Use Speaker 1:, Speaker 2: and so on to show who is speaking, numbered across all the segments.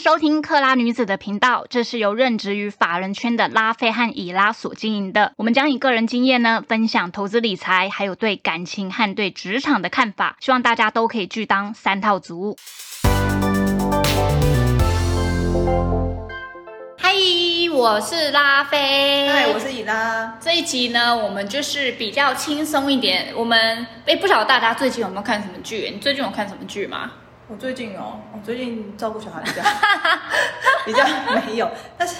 Speaker 1: 收听克拉女子的频道，这是由任职于法人圈的拉菲和以拉所经营的。我们将以个人经验呢，分享投资理财，还有对感情和对职场的看法，希望大家都可以拒当三套族。嗨，我是拉菲。
Speaker 2: 嗨，我是以拉。
Speaker 1: 这一集呢，我们就是比较轻松一点。我们哎，不晓得大家最近有没有看什么剧？你最近有看什么剧吗？
Speaker 2: 我最近哦，我最近照顾小孩比较 比较没有，但是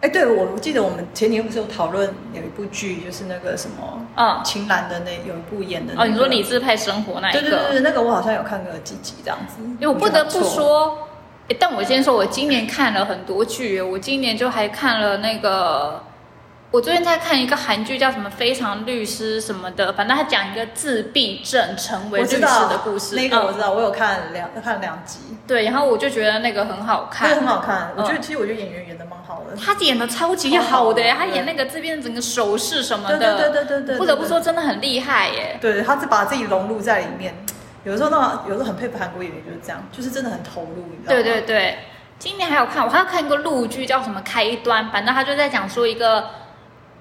Speaker 2: 哎，对我我记得我们前年不是有讨论有一部剧，就是那个什么，嗯，秦岚的那有一部演的
Speaker 1: 哦，你说理智派生活那一个，
Speaker 2: 对对对，那个我好像有看个几集这样子。
Speaker 1: 因为我不得不说，哎，但我先说，我今年看了很多剧，我今年就还看了那个。我最近在看一个韩剧，叫什么《非常律师》什么的，反正他讲一个自闭症成为律师的故事。
Speaker 2: 那个我知道，我有看两看两集。
Speaker 1: 对，然后我就觉得那个很好看，
Speaker 2: 很好看。我觉得其实我觉得演员演的蛮好的，
Speaker 1: 他演的超级好的，他演那个这边整个手势什么的，
Speaker 2: 对对对对对，
Speaker 1: 不得不说真的很厉害耶。
Speaker 2: 对，他是把自己融入在里面。有时候那有时候很佩服韩国演员就是这样，就是真的很投入，你知道
Speaker 1: 吗？对对对，今年还有看，我还要看一个陆剧叫什么《开端》，反正他就在讲说一个。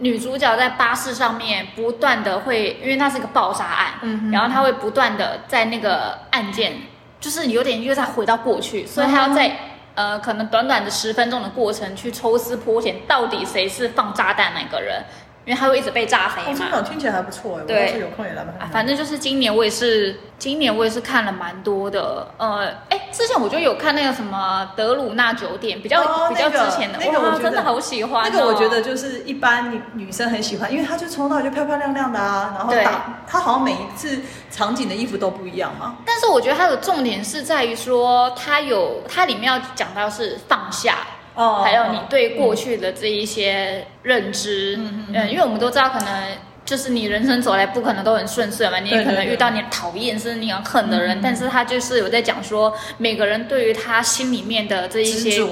Speaker 1: 女主角在巴士上面不断的会，因为那是一个爆炸案，嗯，然后她会不断的在那个案件，就是有点又在回到过去，所以她要在呃可能短短的十分钟的过程去抽丝剥茧，到底谁是放炸弹那个人。因为他会一直被炸飞
Speaker 2: 嘛，听起来还不错哎。对，有空也来吧。
Speaker 1: 反正就是今年我也是，今年我也是看了蛮多的。呃，哎，之前我就有看那个什么德鲁纳酒店，比较比较之前的，
Speaker 2: 那个我
Speaker 1: 真的好喜欢。
Speaker 2: 那个我觉得就是一般女女生很喜欢，因为他就从头就漂漂亮亮的啊，然后打他好像每一次场景的衣服都不一样嘛。
Speaker 1: 但是我觉得它的重点是在于说，它有它里面要讲到是放下。哦，还有你对过去的这一些认知，嗯，因为我们都知道可能。就是你人生走来不可能都很顺遂嘛，你也可能遇到你讨厌甚至你很恨的人，但是他就是有在讲说，每个人对于他心里面的这一些，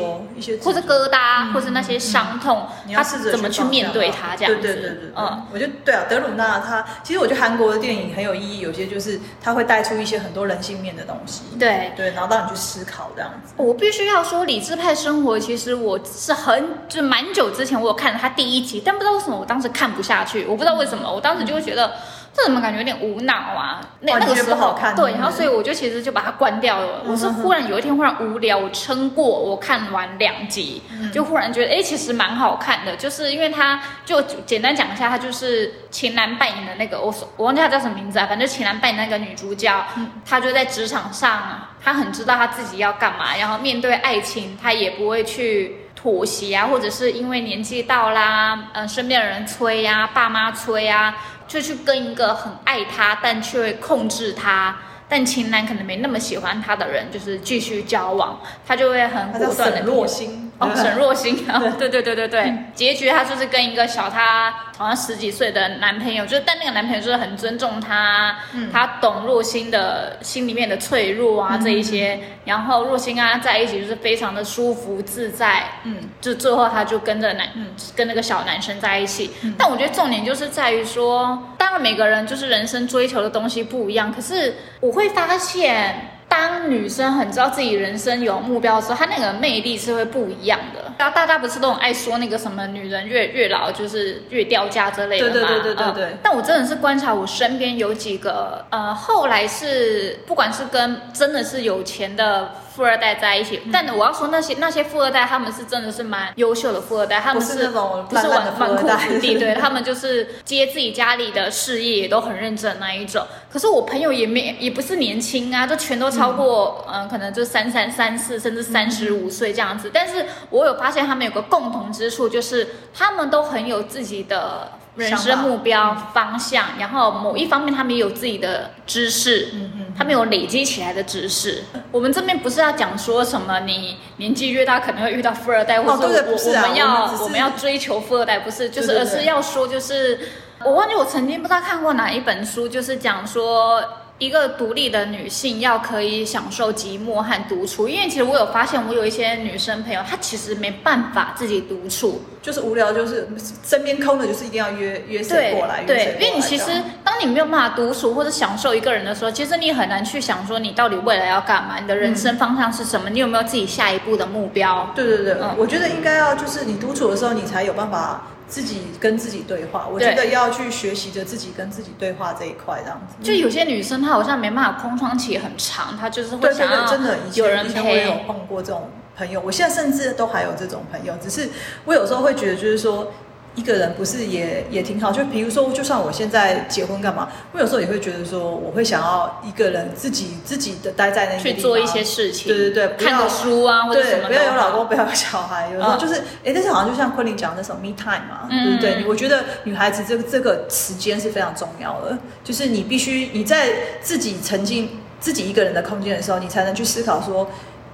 Speaker 1: 或者疙瘩，或者那些伤痛，他是怎么去面对他这样子？
Speaker 2: 对对对对，嗯，我觉得对啊，德鲁纳他其实我觉得韩国的电影很有意义，有些就是他会带出一些很多人性面的东西，
Speaker 1: 对
Speaker 2: 对，然后让你去思考这样子。
Speaker 1: 我必须要说，理智派生活其实我是很就蛮久之前我有看了他第一集，但不知道为什么我当时看不下去，我不知道为什么。我当时就会觉得这怎么感觉有点无脑啊？那那个时候对，然后所以我就其实就把它关掉了。我是忽然有一天忽然无聊，我撑过我看完两集，就忽然觉得哎，其实蛮好看的。就是因为他就简单讲一下，他就是秦岚扮演的那个，我我忘记他叫什么名字啊，反正秦岚扮演那个女主角，她就在职场上，她很知道她自己要干嘛，然后面对爱情，她也不会去。妥协啊，或者是因为年纪到啦，嗯，身边的人催呀，爸妈催啊，就去跟一个很爱他但却控制他，但情男可能没那么喜欢他的人，就是继续交往，他就会很果断的
Speaker 2: 落心。
Speaker 1: 哦，沈若星，对对对对对，结局她就是跟一个小她好像十几岁的男朋友，就是但那个男朋友就是很尊重他，他懂若星的心里面的脆弱啊这一些，然后若星跟他在一起就是非常的舒服自在，嗯，就最后她就跟着男，嗯，跟那个小男生在一起，但我觉得重点就是在于说，当然每个人就是人生追求的东西不一样，可是我会发现。当女生很知道自己人生有目标的时候，她那个魅力是会不一样的。然后大家不是都很爱说那个什么女人越越老就是越掉价之类的吗？
Speaker 2: 对对对对对对。
Speaker 1: 但我真的是观察我身边有几个，呃，后来是不管是跟真的是有钱的。富二代在一起，但我要说那些那些富二代，他们是真的是蛮优秀的富二代，他们
Speaker 2: 是
Speaker 1: 不是纨纨绔子弟，对他们就是接自己家里的事业也都很认真那一种。可是我朋友也没也不是年轻啊，就全都超过嗯，可能就三三三四甚至三十五岁这样子。但是我有发现他们有个共同之处，就是他们都很有自己的。人生目标方向，然后某一方面他们也有自己的知识，嗯嗯，他们有累积起来的知识。我们这边不是要讲说什么你年纪越大可能会遇到富二代，或者我我们要我们要追求富二代，不是，就是而是要说就是，我忘记我曾经不知道看过哪一本书，就是讲说。一个独立的女性要可以享受寂寞和独处，因为其实我有发现，我有一些女生朋友，她其实没办法自己独处，
Speaker 2: 就是无聊，就是身边空的，就是一定要约约谁过来。
Speaker 1: 对，因为你其实当你没有办法独处或者享受一个人的时候，其实你很难去想说你到底未来要干嘛，你的人生方向是什么，你有没有自己下一步的目标？
Speaker 2: 对对对，嗯我觉得应该要就是你独处的时候，你才有办法。自己跟自己对话，我觉得要去学习着自己跟自己对话这一块，这样子。
Speaker 1: 就有些女生她好像没办法空窗期很长，她就是会想要
Speaker 2: 真的
Speaker 1: 有人陪。
Speaker 2: 我也有碰过这种朋友，我现在甚至都还有这种朋友，只是我有时候会觉得就是说。一个人不是也也挺好？就比如说，就算我现在结婚干嘛？我有时候也会觉得说，我会想要一个人自己自己的待在那
Speaker 1: 去做一些事情。
Speaker 2: 对对对，
Speaker 1: 看个书啊，或者什么。
Speaker 2: 不要有老公，不要有小孩。有时候就是，哎，但是好像就像昆凌讲的那首 Me Time 嘛，对不对？我觉得女孩子这个这个时间是非常重要的，就是你必须你在自己沉浸自己一个人的空间的时候，你才能去思考说，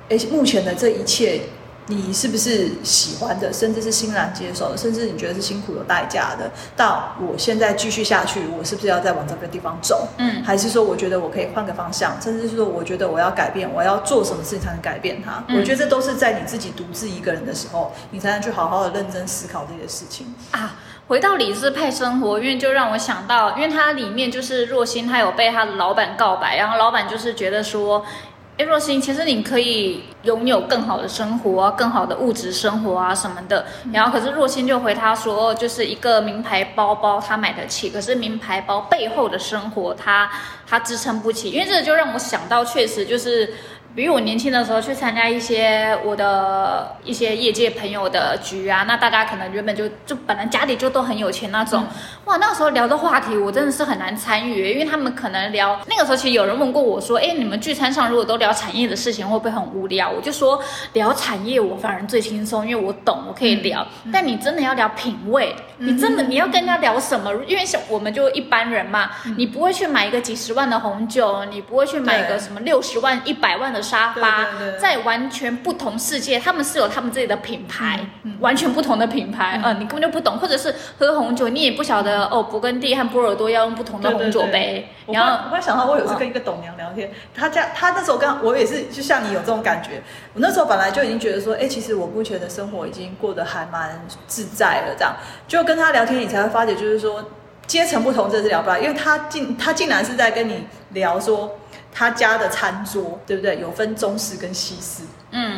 Speaker 2: 哎，目前的这一切。你是不是喜欢的，甚至是欣然接受的，甚至你觉得是辛苦有代价的？到我现在继续下去，我是不是要再往这个地方走？嗯，还是说我觉得我可以换个方向，甚至是说我觉得我要改变，我要做什么事情才能改变它？我觉得这都是在你自己独自一个人的时候，你才能去好好的认真思考这些事情
Speaker 1: 啊。回到理智派生活，因为就让我想到，因为它里面就是若心，他有被他的老板告白，然后老板就是觉得说。哎，若星，其实你可以拥有更好的生活啊，更好的物质生活啊什么的。然后，可是若星就回他说，就是一个名牌包包他买得起，可是名牌包背后的生活他他支撑不起。因为这就让我想到，确实就是。比如我年轻的时候去参加一些我的一些业界朋友的局啊，那大家可能原本就就本来家里就都很有钱那种，哇，那时候聊的话题我真的是很难参与，因为他们可能聊那个时候其实有人问过我说，哎，你们聚餐上如果都聊产业的事情会不会很无聊？我就说聊产业我反而最轻松，因为我懂，我可以聊。但你真的要聊品味，你真的你要跟人家聊什么？因为像我们就一般人嘛，你不会去买一个几十万的红酒，你不会去买一个什么六十万、一百万的。沙发在完全不同世界，他们是有他们自己的品牌，完全不同的品牌。嗯，你根本就不懂，或者是喝红酒，你也不晓得哦，勃艮第和波尔多要用不同的红酒杯。
Speaker 2: 然后我忽然想到，我有次跟一个董娘聊天，他家她那时候刚我也是，就像你有这种感觉。我那时候本来就已经觉得说，哎，其实我目前的生活已经过得还蛮自在了。这样就跟他聊天，你才会发觉，就是说阶层不同，这是聊不来，因为他竟他竟然是在跟你聊说。他家的餐桌，对不对？有分中式跟西式。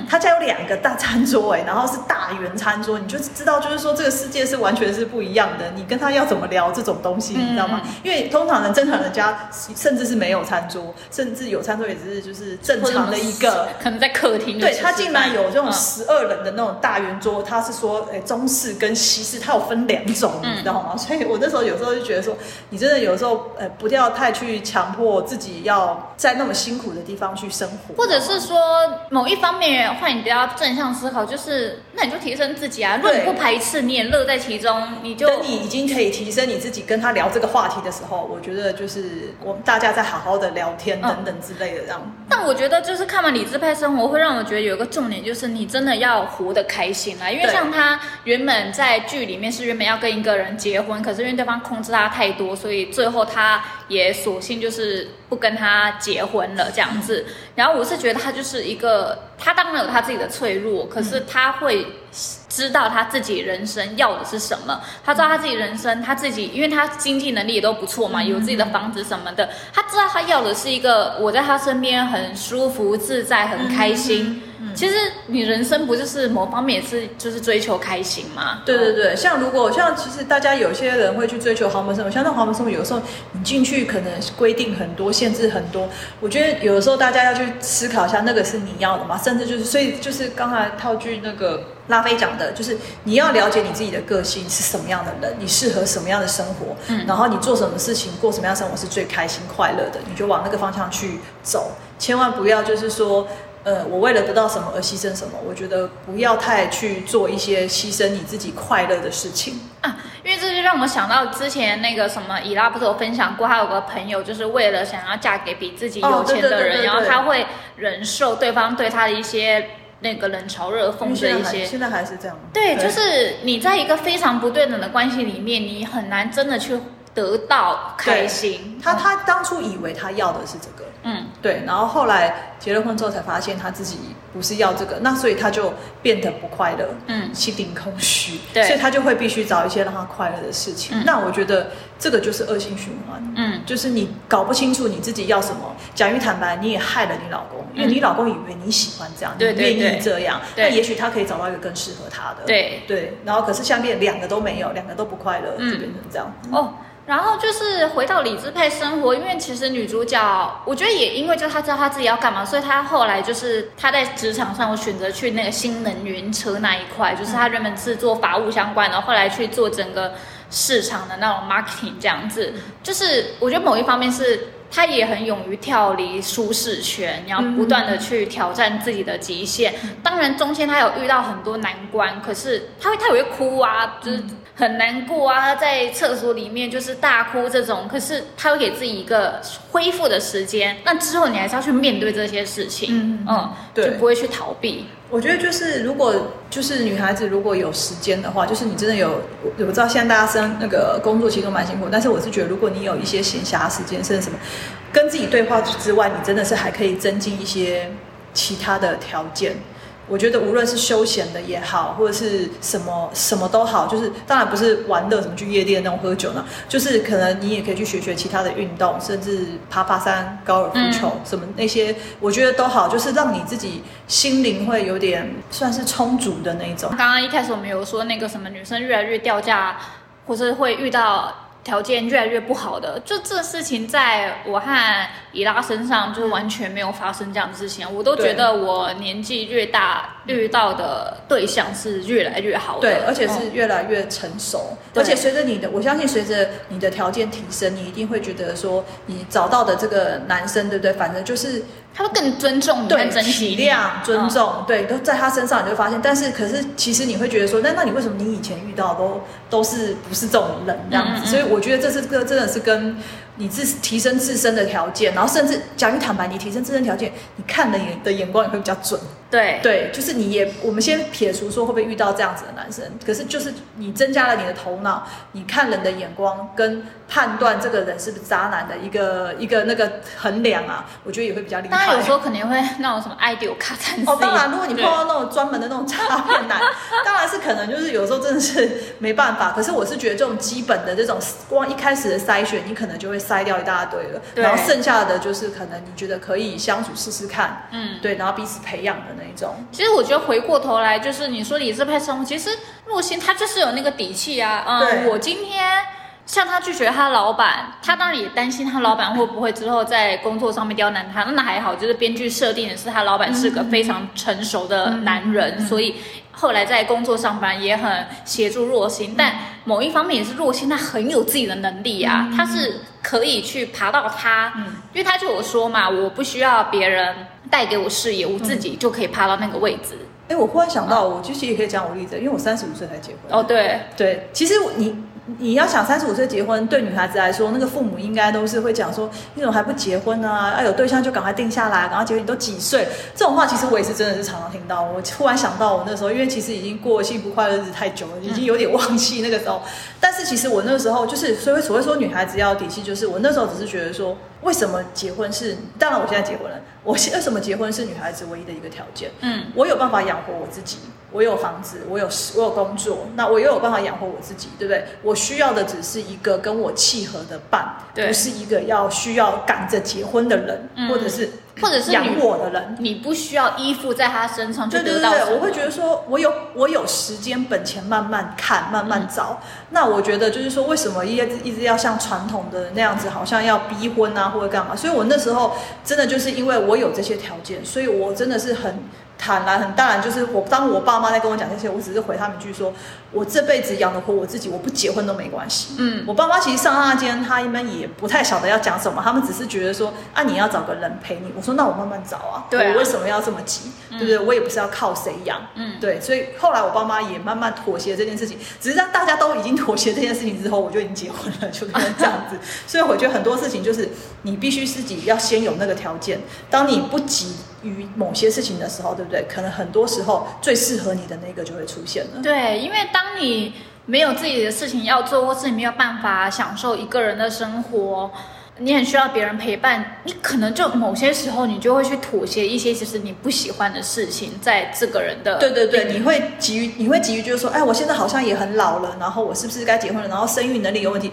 Speaker 2: 嗯，他家有两个大餐桌，哎，然后是大圆餐桌，你就知道，就是说这个世界是完全是不一样的。你跟他要怎么聊这种东西，你知道吗？因为通常人正常人家甚至是没有餐桌，甚至有餐桌也只是就是正常的一个，
Speaker 1: 可能在客厅。
Speaker 2: 对他竟然有这种十二人的那种大圆桌，他是说，哎，中式跟西式，他有分两种，你知道吗？所以我那时候有时候就觉得说，你真的有时候，呃，不要太去强迫自己要在那么辛苦的地方去生活，
Speaker 1: 或者是说某一方面。换你不要正向思考，就是那你就提升自己啊！如果你不排斥，你也乐在其中，你就
Speaker 2: 等你已经可以提升你自己，跟他聊这个话题的时候，我觉得就是我们大家在好好的聊天等等之类的这样。
Speaker 1: 但我觉得就是看完理智派生活，会让我觉得有一个重点，就是你真的要活得开心啊！因为像他原本在剧里面是原本要跟一个人结婚，可是因为对方控制他太多，所以最后他也索性就是不跟他结婚了这样子。然后我是觉得他就是一个他。当然有他自己的脆弱，可是他会知道他自己人生要的是什么。他知道他自己人生，他自己，因为他经济能力也都不错嘛，有自己的房子什么的。他知道他要的是一个我在他身边很舒服、自在、很开心。其实你人生不就是某方面也是就是追求开心吗？
Speaker 2: 对对对，像如果像其实大家有些人会去追求豪门生活，像那豪门生活有时候你进去可能规定很多，限制很多。我觉得有的时候大家要去思考一下，那个是你要的吗？甚至就是所以就是刚才套句那个拉菲讲的，就是你要了解你自己的个性是什么样的人，你适合什么样的生活，嗯，然后你做什么事情过什么样生活是最开心快乐的，你就往那个方向去走，千万不要就是说。呃，我为了得到什么而牺牲什么？我觉得不要太去做一些牺牲你自己快乐的事情
Speaker 1: 啊，因为这就让我想到之前那个什么伊拉不是有分享过，他有个朋友就是为了想要嫁给比自己有钱的人，然后他会忍受对方对他的一些那个冷嘲热讽的一些，
Speaker 2: 现在还是这样。
Speaker 1: 对，就是你在一个非常不对等的关系里面，你很难真的去。得到开心。
Speaker 2: 他他当初以为他要的是这个，嗯，对，然后后来结了婚之后才发现他自己不是要这个，那所以他就变得不快乐，嗯，心灵空虚，
Speaker 1: 对，
Speaker 2: 所以他就会必须找一些让他快乐的事情。那我觉得这个就是恶性循环，嗯，就是你搞不清楚你自己要什么，讲句坦白，你也害了你老公，因为你老公以为你喜欢这样，你愿意这样，那也许他可以找到一个更适合他的，
Speaker 1: 对。
Speaker 2: 对，然后可是下面两个都没有，两个都不快乐，就变成这样。哦。
Speaker 1: 然后就是回到理智配生活，因为其实女主角，我觉得也因为就他知道他自己要干嘛，所以他后来就是他在职场上，我选择去那个新能源车那一块，就是他原本是做法务相关的，后来去做整个市场的那种 marketing 这样子。就是我觉得某一方面是她也很勇于跳离舒适圈，然后不断的去挑战自己的极限。当然中间他有遇到很多难关，可是他会他也会哭啊，就是。很难过啊，在厕所里面就是大哭这种，可是他会给自己一个恢复的时间。那之后你还是要去面对这些事情，嗯嗯，就不会去逃避。
Speaker 2: 我觉得就是如果就是女孩子如果有时间的话，就是你真的有，我知道现在大家生那个工作其实都蛮辛苦，但是我是觉得如果你有一些闲暇时间，甚至什么跟自己对话之外，你真的是还可以增进一些其他的条件。我觉得无论是休闲的也好，或者是什么什么都好，就是当然不是玩乐，什么去夜店那种喝酒呢，就是可能你也可以去学学其他的运动，甚至爬爬山、高尔夫球什么那些，我觉得都好，就是让你自己心灵会有点算是充足的那种。
Speaker 1: 刚刚一开始我们有说那个什么女生越来越掉价，或者会遇到。条件越来越不好的，就这事情在我和伊拉身上就是完全没有发生这样的事情。我都觉得我年纪越大遇到的对象是越来越好的，
Speaker 2: 对，而且是越来越成熟。而且随着你的，我相信随着你的条件提升，你一定会觉得说，你找到的这个男生，对不对？反正就是。
Speaker 1: 他会更尊重你，
Speaker 2: 对，体谅、尊重，对，都在他身上，你就发现。但是，可是其实你会觉得说，那那你为什么你以前遇到都都是不是这种人这样子？所以我觉得这是个真的是跟。你自提升自身的条件，然后甚至讲句坦白，你提升自身条件，你看的眼的眼光也会比较准。
Speaker 1: 对
Speaker 2: 对，就是你也，我们先撇除说会不会遇到这样子的男生，可是就是你增加了你的头脑，你看人的眼光跟判断这个人是不是渣男的一个一个那个衡量啊，我觉得也会比较厉害。
Speaker 1: 当然有时候肯定会那种什么爱丢卡餐
Speaker 2: 哦，当然如果你碰到那种专门的那种诈骗男，当然是可能就是有时候真的是没办法。可是我是觉得这种基本的这种光一开始的筛选，你可能就会。筛掉一大堆了，然后剩下的就是可能你觉得可以相处试试看，嗯，对，然后彼此培养的那一种。
Speaker 1: 其实我觉得回过头来，就是你说理智派生活，其实若心他就是有那个底气啊。嗯，我今天像他拒绝他老板，他当然也担心他老板会不会之后在工作上面刁难他。那还好，就是编剧设定的是他老板是个非常成熟的男人，所以。后来在工作上班也很协助若星，但某一方面也是若星他很有自己的能力啊，他是可以去爬到他，因为他就有说嘛，我不需要别人带给我事业，我自己就可以爬到那个位置。
Speaker 2: 哎，我忽然想到，我其实也可以讲我例子，因为我三十五岁才结婚。
Speaker 1: 哦，对
Speaker 2: 对，其实你。你要想三十五岁结婚，对女孩子来说，那个父母应该都是会讲说，你怎么还不结婚呢？要有对象就赶快定下来，赶快结婚。你都几岁？这种话其实我也是真的是常常听到。我突然想到我那时候，因为其实已经过幸福快乐日子太久了，已经有点忘记那个时候。但是其实我那个时候就是，所以所谓说女孩子要底气，就是我那时候只是觉得说，为什么结婚是？当然我现在结婚了，我为什么结婚是女孩子唯一的一个条件？嗯，我有办法养活我自己。我有房子，我有我有工作，那我又有办法养活我自己，对不对？我需要的只是一个跟我契合的伴，不是一个要需要赶着结婚的人，或者是
Speaker 1: 或者是
Speaker 2: 养我的人。
Speaker 1: 你不需要依附在他身上，
Speaker 2: 对对对，我会觉得说，我有我有时间本钱慢慢看，慢慢找。那我觉得就是说，为什么一直一直要像传统的那样子，好像要逼婚啊，或者干嘛？所以我那时候真的就是因为我有这些条件，所以我真的是很。坦然很当然，就是我当我爸妈在跟我讲这些，我只是回他们一句说，我这辈子养得活我自己，我不结婚都没关系。嗯，我爸妈其实上那间，他们也不太晓得要讲什么，他们只是觉得说，啊，你要找个人陪你。我说那我慢慢找啊，对，我为什么要这么急？对不对？我也不是要靠谁养。嗯，对，所以后来我爸妈也慢慢妥协这件事情，只是让大家都已经妥协这件事情之后，我就已经结婚了，就变成这样子。所以我觉得很多事情就是你必须自己要先有那个条件，当你不急。于某些事情的时候，对不对？可能很多时候最适合你的那个就会出现了。
Speaker 1: 对，因为当你没有自己的事情要做，或是你没有办法享受一个人的生活，你很需要别人陪伴，你可能就某些时候你就会去妥协一些其实你不喜欢的事情，在这个人的
Speaker 2: 对对对，你会急于你会急于就是说，哎，我现在好像也很老了，然后我是不是该结婚了？然后生育能力有问题，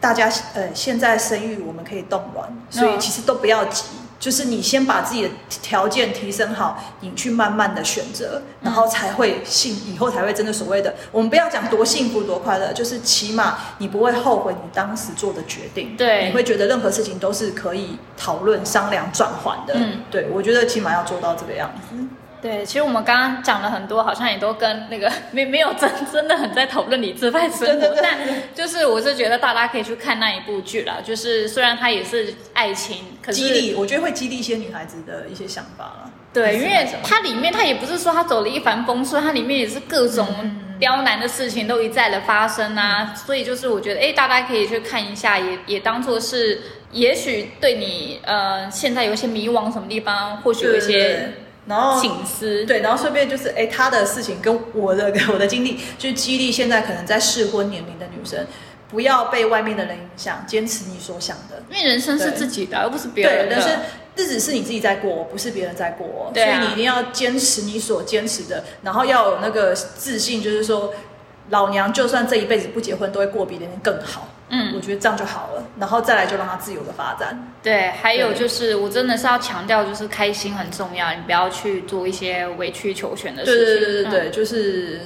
Speaker 2: 大家呃现在生育我们可以冻卵，所以其实都不要急。就是你先把自己的条件提升好，你去慢慢的选择，然后才会幸，以后才会真的所谓的，我们不要讲多幸福多快乐，就是起码你不会后悔你当时做的决定，
Speaker 1: 对，
Speaker 2: 你会觉得任何事情都是可以讨论、商量、转换的，嗯，对我觉得起码要做到这个样子。
Speaker 1: 对，其实我们刚刚讲了很多，好像也都跟那个 没没有真真的很在讨论理智派生活，但就是我是觉得大家可以去看那一部剧啦。就是虽然它也是爱情，可是
Speaker 2: 激励，我觉得会激励一些女孩子的一些想法了。
Speaker 1: 对，因为它里面它也不是说它走了一帆风顺，它里面也是各种刁难的事情都一再的发生啊。所以就是我觉得，哎，大家可以去看一下，也也当做是，也许对你呃现在有一些迷惘什么地方，或许有一些。
Speaker 2: 然后
Speaker 1: 醒思
Speaker 2: 对，然后顺便就是哎，他的事情跟我的 我的经历，就是激励现在可能在适婚年龄的女生，不要被外面的人影响，坚持你所想的。
Speaker 1: 因为人生是自己的，而不是别人
Speaker 2: 的。但是日子是你自己在过，不是别人在过。所以你一定要坚持你所坚持的，然后要有那个自信，就是说，老娘就算这一辈子不结婚，都会过比别人更好。嗯，我觉得这样就好了，然后再来就让他自由的发展。
Speaker 1: 对，还有就是我真的是要强调，就是开心很重要，你不要去做一些委曲求全的事
Speaker 2: 情。对对对对对，就是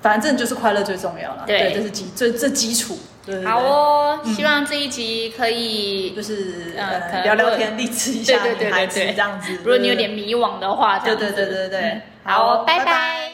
Speaker 2: 反正就是快乐最重要了。对，这是基这这基础。
Speaker 1: 对好哦，希望这一集可以
Speaker 2: 就是呃聊聊天，励志一下女孩子这样子。
Speaker 1: 如果你有点迷惘的话，
Speaker 2: 对对对对对，
Speaker 1: 好，拜拜。